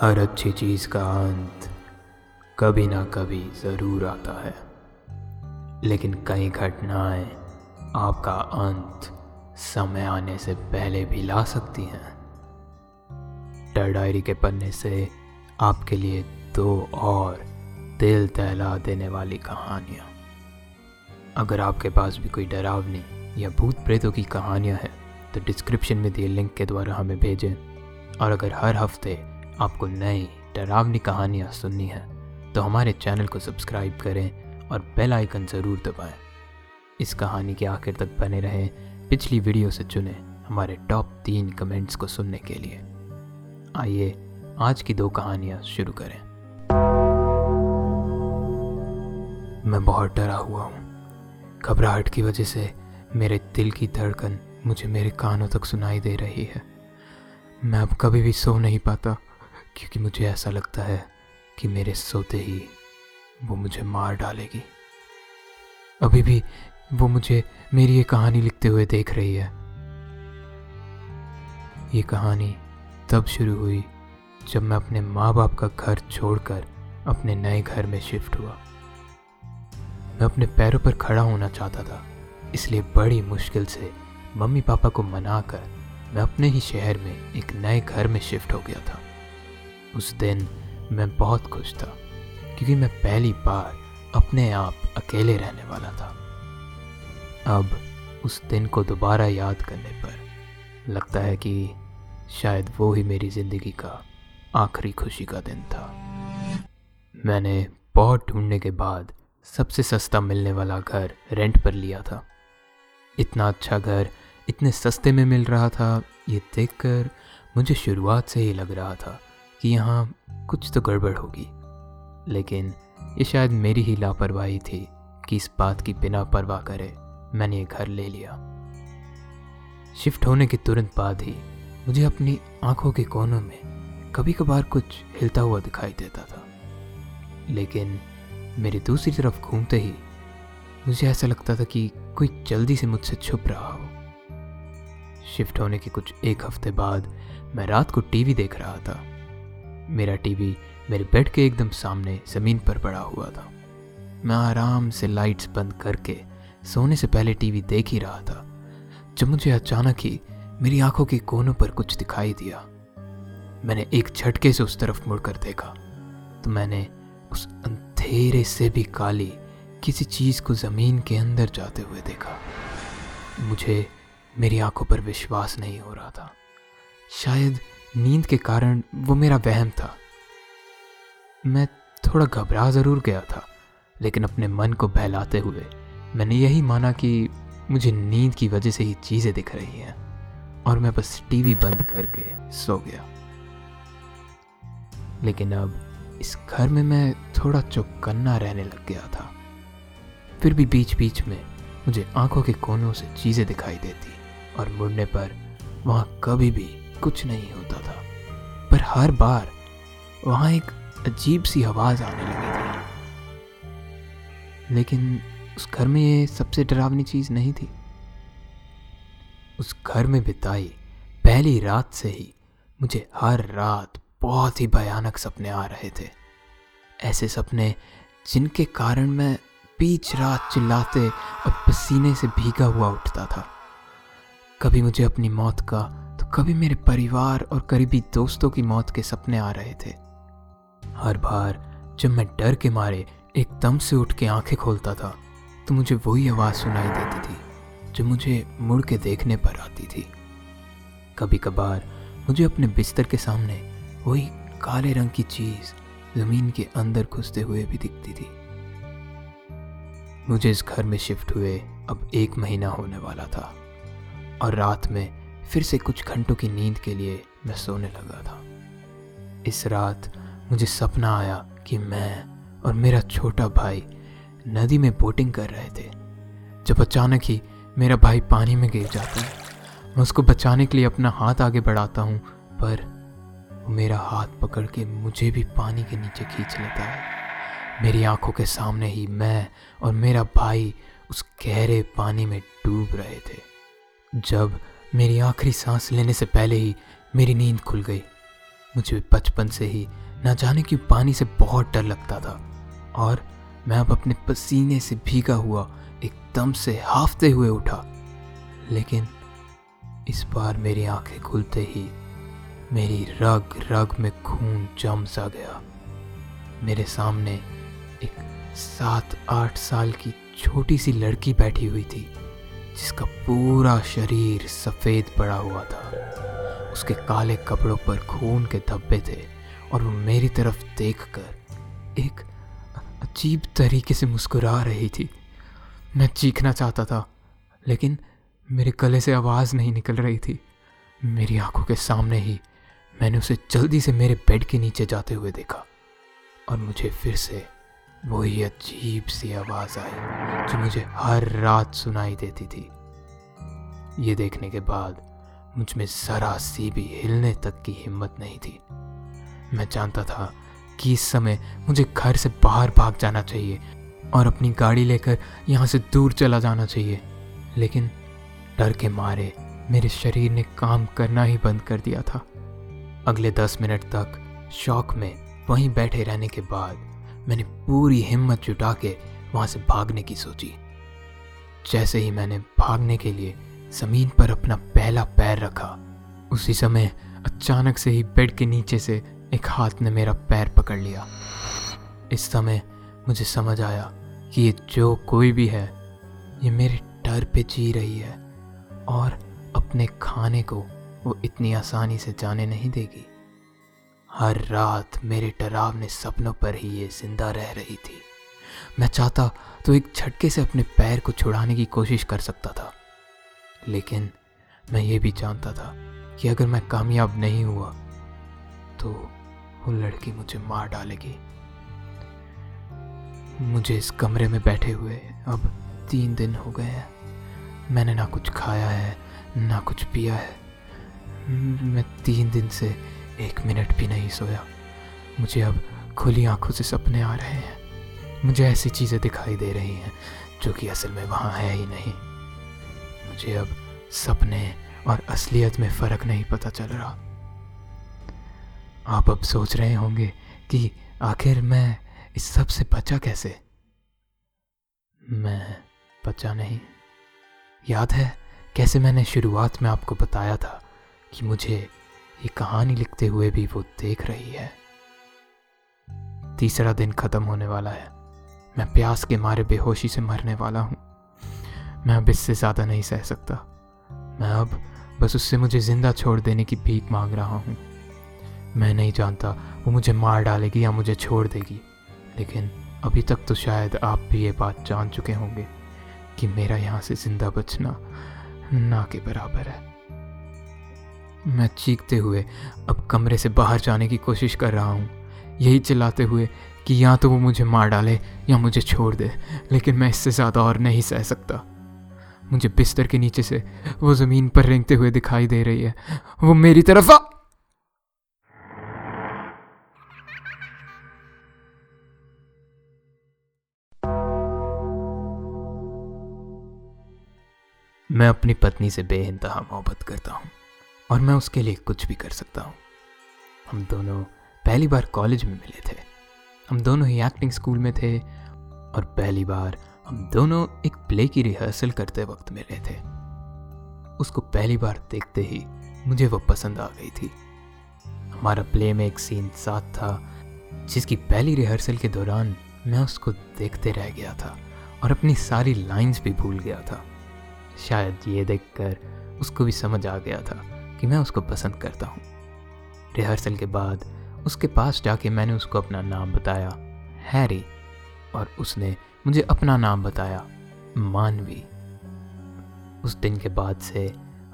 हर अच्छी चीज़ का अंत कभी ना कभी ज़रूर आता है। लेकिन कई घटनाएँ आपका अंत समय आने से पहले भी ला सकती हैं। डर डायरी के पन्ने से आपके लिए दो और दिल दहला देने वाली कहानियाँ। अगर आपके पास भी कोई डरावनी या भूत प्रेतों की कहानियाँ हैं तो डिस्क्रिप्शन में दिए लिंक के द्वारा हमें भेजें। और अगर हर हफ़्ते आपको नई डरावनी कहानियाँ सुननी है तो हमारे चैनल को सब्सक्राइब करें और बेल आइकन ज़रूर दबाएँ। इस कहानी के आखिर तक बने रहें, पिछली वीडियो से चुने हमारे टॉप तीन कमेंट्स को सुनने के लिए। आइए, आज की दो कहानियाँ शुरू करें। मैं बहुत डरा हुआ हूँ। घबराहट की वजह से मेरे दिल की धड़कन मुझे मेरे कानों तक सुनाई दे रही है। मैं अब कभी भी सो नहीं पाता। क्योंकि मुझे ऐसा लगता है कि मेरे सोते ही वो मुझे मार डालेगी। अभी भी वो मुझे मेरी ये कहानी लिखते हुए देख रही है। ये कहानी तब शुरू हुई जब मैं अपने माँ बाप का घर छोड़कर अपने नए घर में शिफ्ट हुआ। मैं अपने पैरों पर खड़ा होना चाहता था, इसलिए बड़ी मुश्किल से मम्मी पापा को मनाकर मैं अपने ही शहर में एक नए घर में शिफ्ट हो गया था। उस दिन मैं बहुत खुश था, क्योंकि मैं पहली बार अपने आप अकेले रहने वाला था। अब उस दिन को दोबारा याद करने पर लगता है कि शायद वो ही मेरी ज़िंदगी का आखिरी खुशी का दिन था। मैंने बहुत ढूँढने के बाद सबसे सस्ता मिलने वाला घर रेंट पर लिया था। इतना अच्छा घर इतने सस्ते में मिल रहा था, ये देखकर मुझे शुरुआत से ही लग रहा था कि यहाँ कुछ तो गड़बड़ होगी। लेकिन ये शायद मेरी ही लापरवाही थी कि इस बात की बिना परवाह करे मैंने ये घर ले लिया। शिफ्ट होने के तुरंत बाद ही मुझे अपनी आँखों के कोनों में कभी कभार कुछ हिलता हुआ दिखाई देता था। लेकिन मेरी दूसरी तरफ़ घूमते ही मुझे ऐसा लगता था कि कोई जल्दी से मुझसे छुप रहा हो। शिफ्ट होने के कुछ एक हफ़्ते बाद मैं रात को टीवी देख रहा था। मेरा टीवी मेरे बेड के एकदम सामने ज़मीन पर पड़ा हुआ था। मैं आराम से लाइट्स बंद करके सोने से पहले टीवी देख ही रहा था जब मुझे अचानक ही मेरी आँखों के कोनों पर कुछ दिखाई दिया। मैंने एक झटके से उस तरफ़ मुड़कर देखा तो मैंने उस अंधेरे से भी काली किसी चीज़ को ज़मीन के अंदर जाते हुए देखा। मुझे मेरी आँखों पर विश्वास नहीं हो रहा था। शायद नींद के कारण वो मेरा वहम था। मैं थोड़ा घबरा ज़रूर गया था, लेकिन अपने मन को बहलाते हुए मैंने यही माना कि मुझे नींद की वजह से ही चीज़ें दिख रही हैं और मैं बस टीवी बंद करके सो गया। लेकिन अब इस घर में मैं थोड़ा चौकन्ना रहने लग गया था। फिर भी बीच बीच में मुझे आँखों के कोनों से चीज़ें दिखाई देती और मुड़ने पर वहाँ कभी भी कुछ नहीं होता था। पर हर बार वहाँ एक अजीब सी आवाज़ आने लगी थी। लेकिन उस घर में ये सबसे डरावनी चीज़ नहीं थी। उस घर में बिताई पहली रात से ही मुझे हर रात बहुत ही भयानक सपने आ रहे थे। ऐसे सपने जिनके कारण मैं बीच रात चिल्लाते और पसीने से भीगा हुआ उठता था। कभी मुझे अपनी मौत का कभी मेरे परिवार और करीबी दोस्तों की मौत के सपने आ रहे थे। हर बार जब मैं डर के मारे एकदम से उठ के आँखें खोलता था तो मुझे वही आवाज़ सुनाई देती थी, जो मुझे मुड़ के देखने पर आती थी। कभी कभार मुझे अपने बिस्तर के सामने वही काले रंग की चीज़ ज़मीन के अंदर घुसते हुए भी दिखती थी। मुझे इस घर में शिफ्ट हुए अब एक महीना होने वाला था और रात में फिर से कुछ घंटों की नींद के लिए मैं सोने लगा था। इस रात मुझे सपना आया कि मैं और मेरा छोटा भाई नदी में बोटिंग कर रहे थे, जब अचानक ही मेरा भाई पानी में गिर जाता है। मैं उसको बचाने के लिए अपना हाथ आगे बढ़ाता हूँ, पर वो मेरा हाथ पकड़ के मुझे भी पानी के नीचे खींच लेता है। मेरी आँखों के सामने ही मैं और मेरा भाई उस गहरे पानी में डूब रहे थे, जब मेरी आखिरी सांस लेने से पहले ही मेरी नींद खुल गई। मुझे बचपन से ही ना जाने क्यों पानी से बहुत डर लगता था और मैं अब अपने पसीने से भीगा हुआ एकदम से हाफते हुए उठा। लेकिन इस बार मेरी आँखें खुलते ही मेरी रग रग में खून जम सा गया। मेरे सामने एक सात आठ साल की छोटी सी लड़की बैठी हुई थी। जिसका पूरा शरीर सफ़ेद पड़ा हुआ था। उसके काले कपड़ों पर खून के धब्बे थे और वो मेरी तरफ़ देखकर एक अजीब तरीके से मुस्कुरा रही थी। मैं चीखना चाहता था, लेकिन मेरे गले से आवाज़ नहीं निकल रही थी। मेरी आँखों के सामने ही मैंने उसे जल्दी से मेरे बेड के नीचे जाते हुए देखा और मुझे फिर से वही अजीब सी आवाज़ आई, जो मुझे हर रात सुनाई देती थी। ये देखने के बाद मुझमें ज़रा सी भी हिलने तक की हिम्मत नहीं थी। मैं जानता था कि इस समय मुझे घर से बाहर भाग जाना चाहिए और अपनी गाड़ी लेकर यहाँ से दूर चला जाना चाहिए। लेकिन डर के मारे मेरे शरीर ने काम करना ही बंद कर दिया था। अगले दस मिनट तक शौक में वहीं बैठे रहने के बाद मैंने पूरी हिम्मत जुटा के वहाँ से भागने की सोची। जैसे ही मैंने भागने के लिए ज़मीन पर अपना पहला पैर रखा, उसी समय अचानक से ही बेड के नीचे से एक हाथ ने मेरा पैर पकड़ लिया। इस समय मुझे समझ आया कि ये जो कोई भी है, ये मेरे डर पे जी रही है और अपने खाने को वो इतनी आसानी से जाने नहीं देगी। हर रात मेरे डरावने सपनों पर ही ये ज़िंदा रह रही थी। मैं चाहता तो एक झटके से अपने पैर को छुड़ाने की कोशिश कर सकता था, लेकिन मैं ये भी जानता था कि अगर मैं कामयाब नहीं हुआ तो वो लड़की मुझे मार डालेगी। मुझे इस कमरे में बैठे हुए अब तीन दिन हो गए हैं। मैंने ना कुछ खाया है, ना कुछ पिया है। मैं तीन दिन से एक मिनट भी नहीं सोया। मुझे अब खुली आँखों से सपने आ रहे हैं। मुझे ऐसी चीज़ें दिखाई दे रही हैं जो कि असल में वहाँ है ही नहीं। मुझे अब सपने और असलियत में फ़र्क नहीं पता चल रहा। आप अब सोच रहे होंगे कि आखिर मैं इस सबसे बचा कैसे? मैं बचा नहीं। याद है कैसे मैंने शुरुआत में आपको बताया था कि मुझे ये कहानी लिखते हुए भी वो देख रही है। तीसरा दिन खत्म होने वाला है। मैं प्यास के मारे बेहोशी से मरने वाला हूँ। मैं अब इससे ज़्यादा नहीं सह सकता। मैं अब बस उससे मुझे ज़िंदा छोड़ देने की भीख मांग रहा हूँ। मैं नहीं जानता वो मुझे मार डालेगी या मुझे छोड़ देगी। लेकिन अभी तक तो शायद आप भी ये बात जान चुके होंगे कि मेरा यहाँ से ज़िंदा बचना ना के बराबर है। मैं चीखते हुए अब कमरे से बाहर जाने की कोशिश कर रहा हूँ। यही चिल्लाते हुए कि या तो वो मुझे मार डाले या मुझे छोड़ दे, लेकिन मैं इससे ज़्यादा और नहीं सह सकता। मुझे बिस्तर के नीचे से वो ज़मीन पर रेंगते हुए दिखाई दे रही है। वो मेरी तरफ़ आ! मैं अपनी पत्नी से बेइंतहा मोहब्बत करता हूँ। और मैं उसके लिए कुछ भी कर सकता हूँ। हम दोनों पहली बार कॉलेज में मिले थे। हम दोनों ही एक्टिंग स्कूल में थे और पहली बार हम दोनों एक प्ले की रिहर्सल करते वक्त मिले थे। उसको पहली बार देखते ही मुझे वो पसंद आ गई थी। हमारा प्ले में एक सीन साथ था, जिसकी पहली रिहर्सल के दौरान मैं उसको देखते रह गया था और अपनी सारी लाइंस भी भूल गया था। शायद ये देखकर उसको भी समझ आ गया था कि मैं उसको पसंद करता हूँ। रिहर्सल के बाद उसके पास जाके मैंने उसको अपना नाम बताया, हैरी, और उसने मुझे अपना नाम बताया, मानवी। उस दिन के बाद से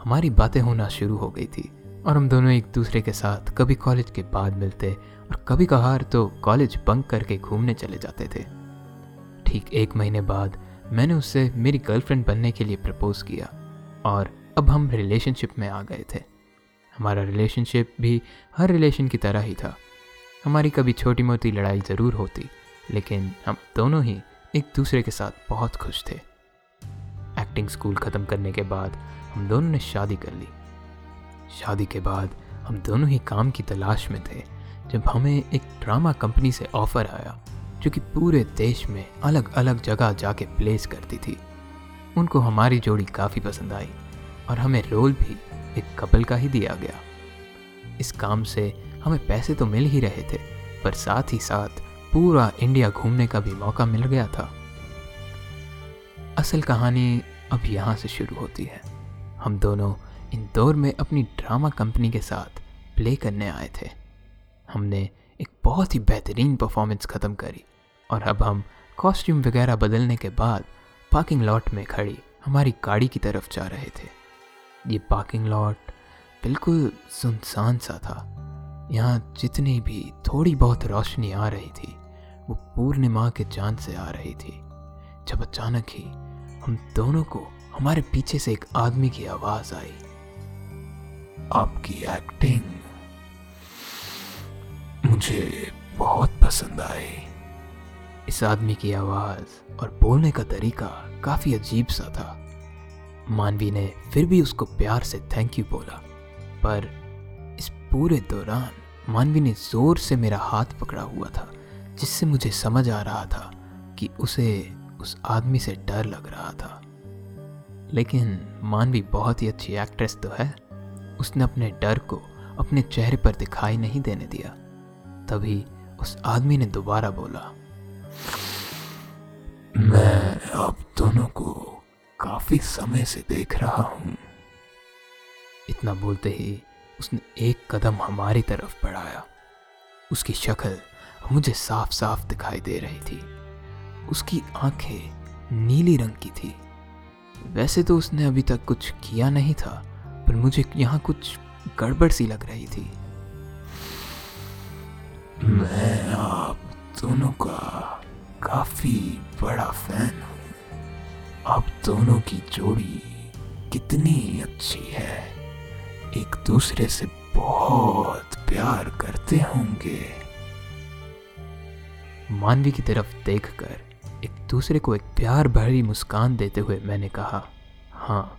हमारी बातें होना शुरू हो गई थी और हम दोनों एक दूसरे के साथ कभी कॉलेज के बाद मिलते और कभी कभार तो कॉलेज बंक करके घूमने चले जाते थे। ठीक एक महीने बाद मैंने उससे मेरी गर्लफ्रेंड बनने के लिए प्रपोज किया और अब हम रिलेशनशिप में आ गए थे। हमारा रिलेशनशिप भी हर रिलेशन की तरह ही था। हमारी कभी छोटी मोटी लड़ाई ज़रूर होती, लेकिन हम दोनों ही एक दूसरे के साथ बहुत खुश थे। एक्टिंग स्कूल ख़त्म करने के बाद हम दोनों ने शादी कर ली। शादी के बाद हम दोनों ही काम की तलाश में थे, जब हमें एक ड्रामा कंपनी से ऑफ़र आया, जो कि पूरे देश में अलग अलग जगह जाके प्लेस करती थी। उनको हमारी जोड़ी काफ़ी पसंद आई। और हमें रोल भी एक कपल का ही दिया गया। इस काम से हमें पैसे तो मिल ही रहे थे, पर साथ ही साथ पूरा इंडिया घूमने का भी मौका मिल गया था। असल कहानी अब यहाँ से शुरू होती है। हम दोनों इंदौर में अपनी ड्रामा कंपनी के साथ प्ले करने आए थे। हमने एक बहुत ही बेहतरीन परफॉर्मेंस ख़त्म करी और अब हम कॉस्ट्यूम वगैरह बदलने के बाद पार्किंग लॉट में खड़ी हमारी गाड़ी की तरफ़ जा रहे थे। ये पार्किंग लॉट बिल्कुल सुनसान सा था। यहाँ जितनी भी थोड़ी बहुत रोशनी आ रही थी, वो पूर्णिमा के चाँद से आ रही थी। जब अचानक ही हम दोनों को हमारे पीछे से एक आदमी की आवाज़ आई। आपकी एक्टिंग मुझे बहुत पसंद आई। इस आदमी की आवाज़ और बोलने का तरीका काफ़ी अजीब सा था। मानवी ने फिर भी उसको प्यार से थैंक यू बोला। पर इस पूरे दौरान मानवी ने ज़ोर से मेरा हाथ पकड़ा हुआ था, जिससे मुझे समझ आ रहा था कि उसे उस आदमी से डर लग रहा था। लेकिन मानवी बहुत ही अच्छी एक्ट्रेस तो है। उसने अपने डर को अपने चेहरे पर दिखाई नहीं देने दिया। तभी उस आदमी ने दोबारा बोला, मैं आप दोनों को काफ़ी समय से देख रहा हूँ। इतना बोलते ही उसने एक कदम हमारी तरफ़ बढ़ाया। उसकी शक्ल मुझे साफ़ साफ़ दिखाई दे रही थी। उसकी आँखें नीली रंग की थी। वैसे तो उसने अभी तक कुछ किया नहीं था, पर मुझे यहाँ कुछ गड़बड़ सी लग रही थी। मैं आप दोनों का काफ़ी बड़ा फ़ैन हूँ। आप दोनों की जोड़ी कितनी अच्छी है। एक दूसरे से बहुत प्यार करते होंगे। मानवी की तरफ़ देखकर एक दूसरे को एक प्यार भरी मुस्कान देते हुए मैंने कहा हाँ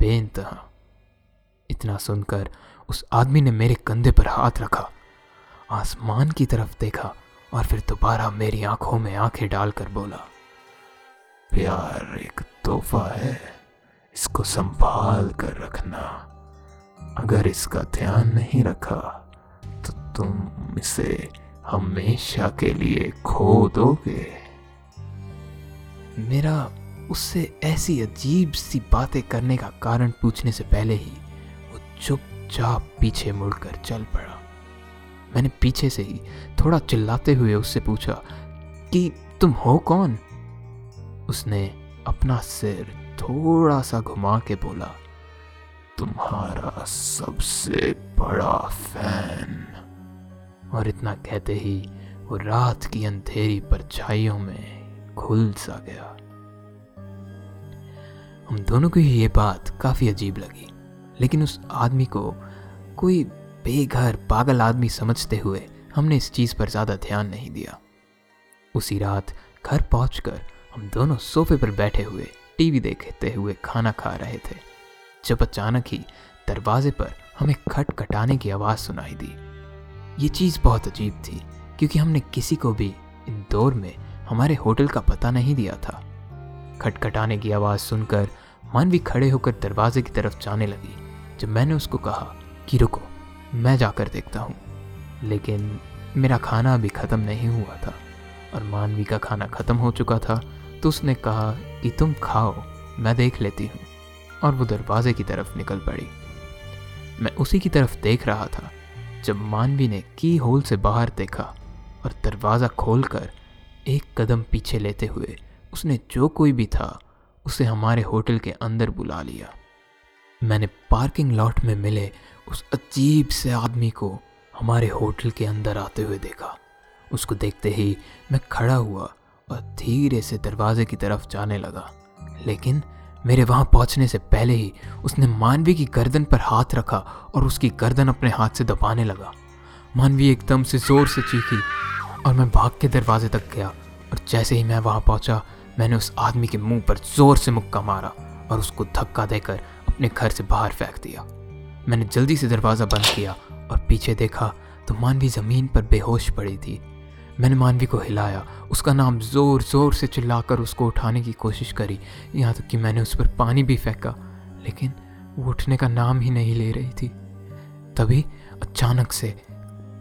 बेनतहा इतना सुनकर उस आदमी ने मेरे कंधे पर हाथ रखा, आसमान की तरफ़ देखा और फिर दोबारा मेरी आँखों में आँखें डालकर बोला प्यार एक तोहफा है। इसको संभाल कर रखना। अगर इसका ध्यान नहीं रखा तो तुम इसे हमेशा के लिए खो दोगे। मेरा उससे ऐसी अजीब सी बातें करने का कारण पूछने से पहले ही वो चुपचाप पीछे मुड़कर चल पड़ा। मैंने पीछे से ही थोड़ा चिल्लाते हुए उससे पूछा कि तुम हो कौन? उसने अपना सिर थोड़ा सा घुमा के बोला, तुम्हारा सबसे बड़ा फ़ैन। और इतना कहते ही वो रात की अंधेरी परछाइयों में खुल सा गया। हम दोनों को ये बात काफ़ी अजीब लगी, लेकिन उस आदमी को कोई बेघर, पागल आदमी समझते हुए हमने इस चीज़ पर ज़्यादा ध्यान नहीं दिया। उसी रात घर पहुंचकर हम दोनों सोफे पर बैठे हुए टीवी देखते हुए खाना खा रहे थे, जब अचानक ही दरवाजे पर हमें खटखटाने की आवाज़ सुनाई दी। ये चीज़ बहुत अजीब थी, क्योंकि हमने किसी को भी इंदौर में हमारे होटल का पता नहीं दिया था। खटखटाने की आवाज़ सुनकर मानवी खड़े होकर दरवाजे की तरफ़ जाने लगी, जब मैंने उसको कहा कि रुको, मैं जाकर देखता हूँ। लेकिन मेरा खाना अभी ख़त्म नहीं हुआ था। और मानवी का खाना ख़त्म हो चुका था तो उसने कहा कि तुम खाओ, मैं देख लेती हूँ। और वो दरवाजे की तरफ़ निकल पड़ी। मैं उसी की तरफ़ देख रहा था, जब मानवी ने की होल से बाहर देखा और दरवाज़ा खोलकर एक कदम पीछे लेते हुए उसने जो कोई भी था, उसे हमारे होटल के अंदर बुला लिया। मैंने पार्किंग लॉट में मिले उस अजीब से आदमी को हमारे होटल के अंदर आते हुए देखा। उसको देखते ही मैं खड़ा हुआ और धीरे से दरवाजे की तरफ़ जाने लगा। लेकिन मेरे वहाँ पहुँचने से पहले ही उसने मानवी की गर्दन पर हाथ रखा और उसकी गर्दन अपने हाथ से दबाने लगा। मानवी एकदम से ज़ोर से चीखी और मैं भाग के दरवाजे तक गया और जैसे ही मैं वहाँ पहुँचा, मैंने उस आदमी के मुँह पर ज़ोर से मुक्का मारा और उसको धक्का देकर अपने घर से बाहर फेंक दिया। मैंने जल्दी से दरवाज़ा बंद किया और पीछे देखा तो मानवी ज़मीन पर बेहोश पड़ी थी। मैंने मानवी को हिलाया। उसका नाम ज़ोर ज़ोर से चिल्लाकर उसको उठाने की कोशिश करी। यहाँ तक कि मैंने उस पर पानी भी फेंका, लेकिन वो उठने का नाम ही नहीं ले रही थी। तभी अचानक से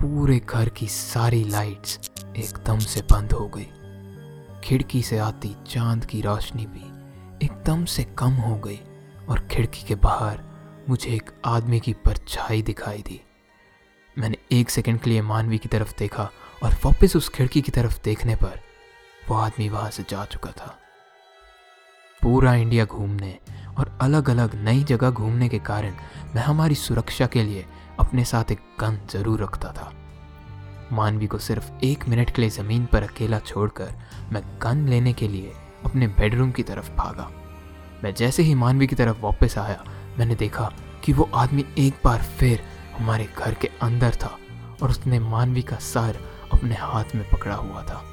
पूरे घर की सारी लाइट्स एकदम से बंद हो गई। खिड़की से आती चाँद की रोशनी भी एकदम से कम हो गई और खिड़की के बाहर मुझे एक आदमी की परछाई दिखाई दी। मैंने एक सेकंड के लिए मानवी की तरफ़ देखा और वापस उस खिड़की की तरफ़ देखने पर वो आदमी वहाँ से जा चुका था। पूरा इंडिया घूमने और अलग अलग नई जगह घूमने के कारण मैं हमारी सुरक्षा के लिए अपने साथ एक गन ज़रूर रखता था। मानवी को सिर्फ़ एक मिनट के लिए ज़मीन पर अकेला छोड़कर मैं गन लेने के लिए अपने बेडरूम की तरफ़ भागा। मैं जैसे ही मानवी की तरफ़ वापस आया, मैंने देखा कि वो आदमी एक बार फिर हमारे घर के अंदर था और उसने मानवी का सर अपने हाथ में पकड़ा हुआ था।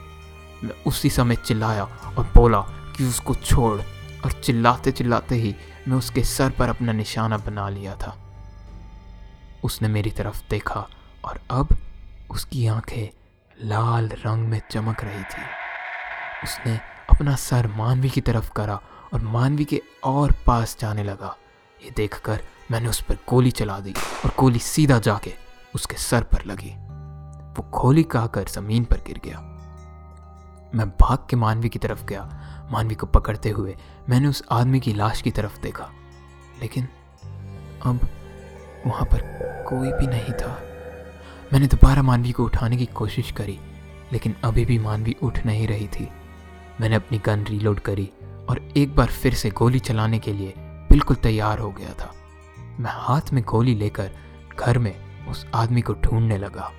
मैं उसी समय चिल्लाया और बोला कि उसको छोड़, और चिल्लाते चिल्लाते ही मैं उसके सर पर अपना निशाना बना लिया था। उसने मेरी तरफ़ देखा और अब उसकी आँखें लाल रंग में चमक रही थी। उसने अपना सर मानवी की तरफ़ करा और मानवी के और पास जाने लगा। ये देखकर मैंने उस पर गोली चला दी और गोली सीधा जाके उसके सर पर लगी। वो खोली कहकर ज़मीन पर गिर गया। मैं भाग के मानवी की तरफ़ गया। मानवी को पकड़ते हुए मैंने उस आदमी की लाश की तरफ़ देखा। लेकिन अब वहाँ पर कोई भी नहीं था। मैंने दोबारा मानवी को उठाने की कोशिश करी, लेकिन अभी भी मानवी उठ नहीं रही थी। मैंने अपनी गन रीलोड करी और एक बार फिर से गोली चलाने के लिए बिल्कुल तैयार हो गया था। मैं हाथ में गोली लेकर घर में उस आदमी को ढूँढने लगा।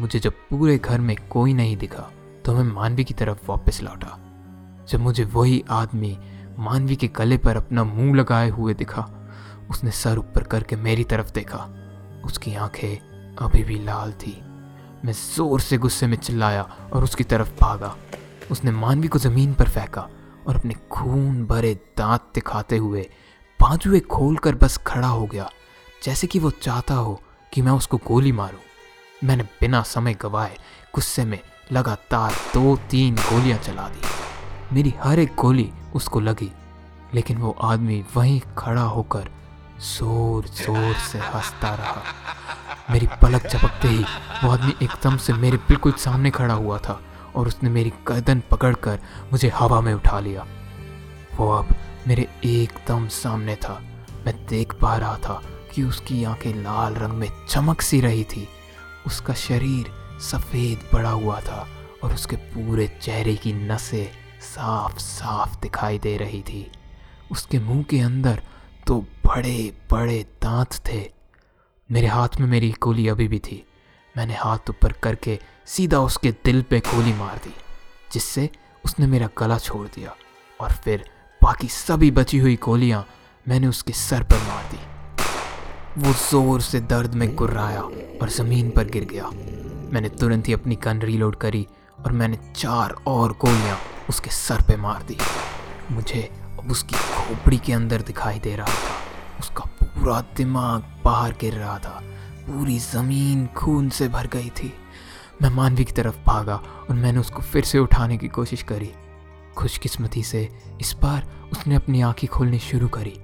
मुझे जब पूरे घर में कोई नहीं दिखा तो मैं मानवी की तरफ़ वापस लौटा। जब मुझे वही आदमी मानवी के गले पर अपना मुँह लगाए हुए दिखा, उसने सर ऊपर करके मेरी तरफ़ देखा। उसकी आँखें अभी भी लाल थी। मैं ज़ोर से गुस्से में चिल्लाया और उसकी तरफ़ भागा। उसने मानवी को ज़मीन पर फेंका और अपने खून भरे दांत दिखाते हुए बाजुए खोलकर बस खड़ा हो गया, जैसे कि वो चाहता हो कि मैं उसको गोली मारूं। मैंने बिना समय गवाए गुस्से में लगातार दो तीन गोलियाँ चला दी। मेरी हर एक गोली उसको लगी, लेकिन वो आदमी वहीं खड़ा होकर ज़ोर ज़ोर से हंसता रहा। मेरी पलक झपकते ही वो आदमी एकदम से मेरे बिल्कुल सामने खड़ा हुआ था और उसने मेरी गर्दन पकड़कर मुझे हवा में उठा लिया। वो अब मेरे एकदम सामने था। मैं देख पा रहा था कि उसकी आँखें लाल रंग में चमक सी रही थी। उसका शरीर सफ़ेद पड़ा हुआ था और उसके पूरे चेहरे की नसें साफ़ साफ़ दिखाई दे रही थी। उसके मुँह के अंदर तो बड़े बड़े दांत थे। मेरे हाथ में मेरी गोली अभी भी थी। मैंने हाथ ऊपर करके सीधा उसके दिल पे गोली मार दी, जिससे उसने मेरा गला छोड़ दिया और फिर बाकी सभी बची हुई गोलियाँ मैंने उसके सर पर मार दी। वो ज़ोर से दर्द में गुर्राया और ज़मीन पर गिर गया। मैंने तुरंत ही अपनी गन रीलोड करी और मैंने चार और गोलियाँ उसके सर पे मार दी। मुझे अब उसकी खोपड़ी के अंदर दिखाई दे रहा था। उसका पूरा दिमाग बाहर गिर रहा था। पूरी ज़मीन खून से भर गई थी। मैं मानवी की तरफ़ भागा और मैंने उसको फिर से उठाने की कोशिश करी। खुशकिस्मती से इस बार उसने अपनी आँखें खोलनी शुरू करी।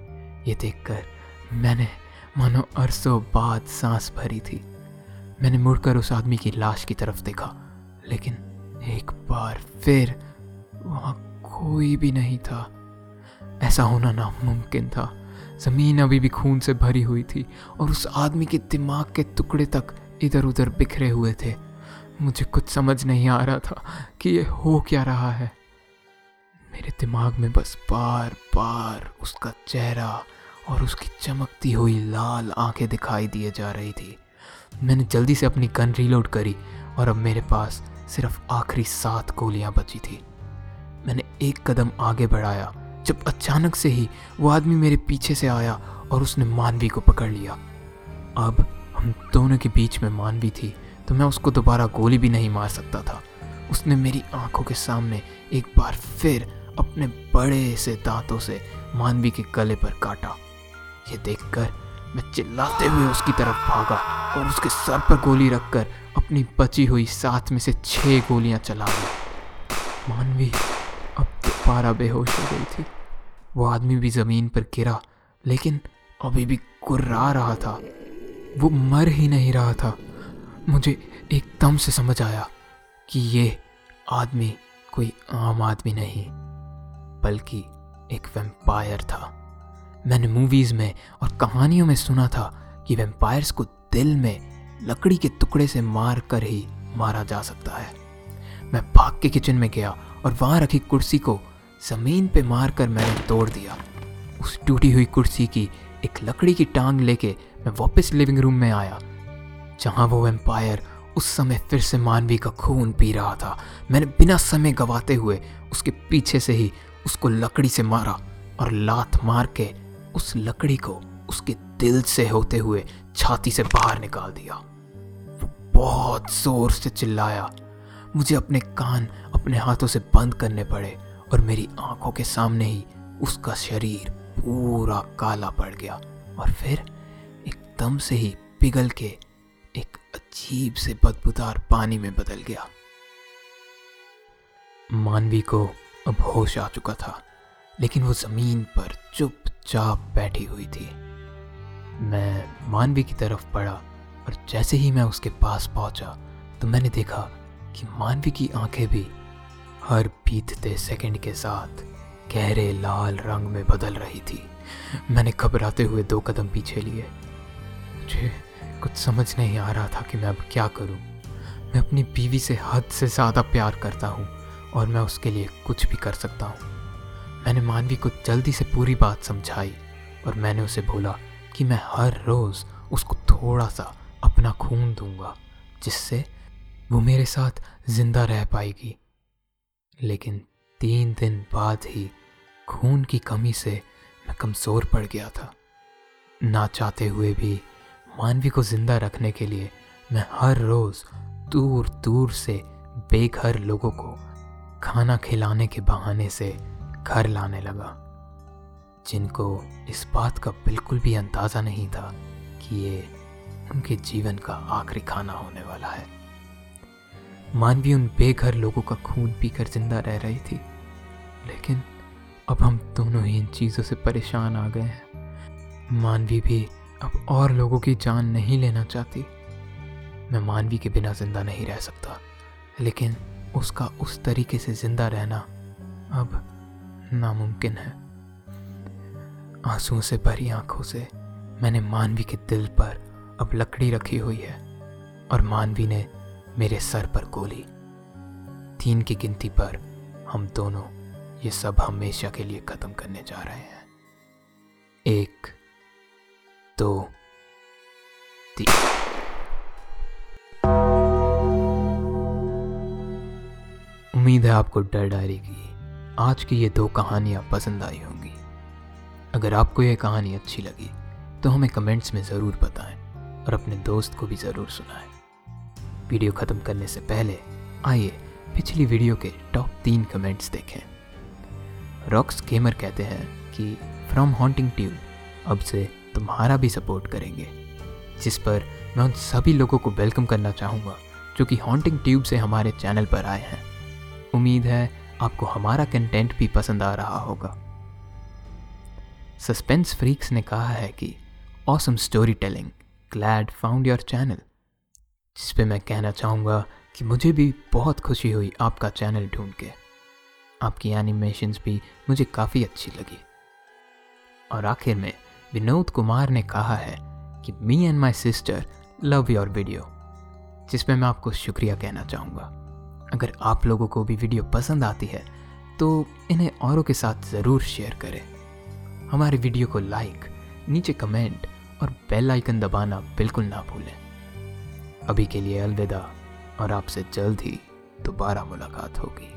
ये देखकर मैंने मानो अरसों बाद सांस भरी थी। मैंने मुड़कर उस आदमी की लाश की तरफ़ देखा, लेकिन एक बार फिर वहाँ कोई भी नहीं था। ऐसा होना नामुमकिन था। ज़मीन अभी भी खून से भरी हुई थी और उस आदमी के दिमाग के टुकड़े तक इधर उधर बिखरे हुए थे। मुझे कुछ समझ नहीं आ रहा था कि ये हो क्या रहा है। मेरे दिमाग में बस बार बार उसका चेहरा और उसकी चमकती हुई लाल आँखें दिखाई दिए जा रही थी। मैंने जल्दी से अपनी गन रीलोड करी और अब मेरे पास सिर्फ़ आखिरी सात गोलियाँ बची थी। मैंने एक कदम आगे बढ़ाया, जब अचानक से ही वो आदमी मेरे पीछे से आया और उसने मानवी को पकड़ लिया। अब हम दोनों के बीच में मानवी थी तो मैं उसको दोबारा गोली भी नहीं मार सकता था। उसने मेरी आँखों के सामने एक बार फिर अपने बड़े से दांतों से मानवी के गले पर काटा। ये देखकर मैं चिल्लाते हुए उसकी तरफ़ भागा और उसके सर पर गोली रखकर अपनी बची हुई सात में से छह गोलियाँ चला दी। मानवी, अब दोबारा बेहोश हो गई थी। वो आदमी भी ज़मीन पर गिरा, लेकिन अभी भी कुर्रा रहा था। वो मर ही नहीं रहा था। मुझे एकदम से समझ आया कि ये आदमी कोई आम आदमी नहीं, बल्कि एक वेम्पायर था। मैंने मूवीज़ में और कहानियों में सुना था कि वेम्पायर्स को दिल में लकड़ी के टुकड़े से मार कर ही मारा जा सकता है। मैं भाग के किचन में गया और वहाँ रखी कुर्सी को ज़मीन पे मार कर मैंने तोड़ दिया। उस टूटी हुई कुर्सी की एक लकड़ी की टांग लेके मैं वापस लिविंग रूम में आया, जहाँ वो एम्पायर उस समय फिर से मानवी का खून पी रहा था। मैंने बिना समय गवाते हुए उसके पीछे से ही उसको लकड़ी से मारा और लात मार के उस लकड़ी को उसके दिल से होते हुए छाती से बाहर निकाल दिया। वो बहुत ज़ोर से चिल्लाया। मुझे अपने कान अपने हाथों से बंद करने पड़े और मेरी आँखों के सामने ही उसका शरीर पूरा काला पड़ गया और फिर एकदम से ही पिघल के एक अजीब से बदबूदार पानी में बदल गया। मानवी को अब होश आ चुका था। लेकिन वो ज़मीन पर चुपचाप बैठी हुई थी मैं मानवी की तरफ़ पड़ा और जैसे ही मैं उसके पास पहुँचा तो मैंने देखा कि मानवी की आँखें भी हर बीतते सेकंड के साथ गहरे लाल रंग में बदल रही थी मैंने घबराते हुए दो कदम पीछे लिए मुझे कुछ समझ नहीं आ रहा था कि मैं अब क्या करूँ। मैं अपनी बीवी से हद से ज़्यादा प्यार करता हूँ और मैं उसके लिए कुछ भी कर सकता हूँ। मैंने मानवी को जल्दी से पूरी बात समझाई और मैंने उसे बोला कि मैं हर रोज़ उसको थोड़ा सा अपना खून दूँगा, जिससे वो मेरे साथ ज़िंदा रह पाएगी। लेकिन तीन दिन बाद ही खून की कमी से मैं कमज़ोर पड़ गया था। ना चाहते हुए भी मानवी को ज़िंदा रखने के लिए मैं हर रोज़ दूर दूर से बेघर लोगों को खाना खिलाने के बहाने से घर लाने लगा, जिनको इस बात का बिल्कुल भी अंदाज़ा नहीं था कि ये उनके जीवन का आखिरी खाना होने वाला है। मानवी उन बेघर लोगों का खून पीकर ज़िंदा रह रही थी, लेकिन अब हम दोनों ही इन चीज़ों से परेशान आ गए हैं। मानवी भी अब और लोगों की जान नहीं लेना चाहती। मैं मानवी के बिना ज़िंदा नहीं रह सकता, लेकिन उसका उस तरीके से ज़िंदा रहना अब नामुमकिन है। आंसुओं से भरी आँखों से मैंने मानवी के दिल पर अब लकड़ी रखी हुई है और मानवी ने मेरे सर पर गोली। तीन की गिनती पर हम दोनों ये सब हमेशा के लिए खत्म करने जा रहे हैं। एक, दो, तीन। उम्मीद है आपको डर डायरी की आज की ये दो कहानियाँ पसंद आई होंगी। अगर आपको ये कहानी अच्छी लगी तो हमें कमेंट्स में ज़रूर बताएँ और अपने दोस्त को भी ज़रूर सुनाएँ। वीडियो ख़त्म करने से पहले, आइए पिछली वीडियो के टॉप तीन कमेंट्स देखें। रॉक्स गेमर कहते हैं कि फ्रॉम हॉन्टिंग ट्यूब अब से तुम्हारा भी सपोर्ट करेंगे, जिस पर मैं उन सभी लोगों को वेलकम करना चाहूँगा, जो कि हॉन्टिंग ट्यूब से हमारे चैनल पर आए हैं। उम्मीद है आपको हमारा कंटेंट भी पसंद आ रहा होगा। सस्पेंस फ्रीक्स ने कहा है कि awesome storytelling glad found your channel जिस पे मैं कहना चाहूँगा कि मुझे भी बहुत खुशी हुई आपका चैनल ढूंढ के। आपकी एनिमेशंस भी मुझे काफ़ी अच्छी लगी। और आखिर में विनोद कुमार ने कहा है कि me and my sister love your video जिसमें मैं आपको शुक्रिया कहना चाहूँगा। अगर आप लोगों को भी वीडियो पसंद आती है तो इन्हें औरों के साथ ज़रूर शेयर करें। हमारे वीडियो को लाइक नीचे कमेंट और बेल आइकन दबाना बिल्कुल ना भूलें। अभी के लिए अलविदा, और आपसे जल्द ही दोबारा मुलाकात होगी।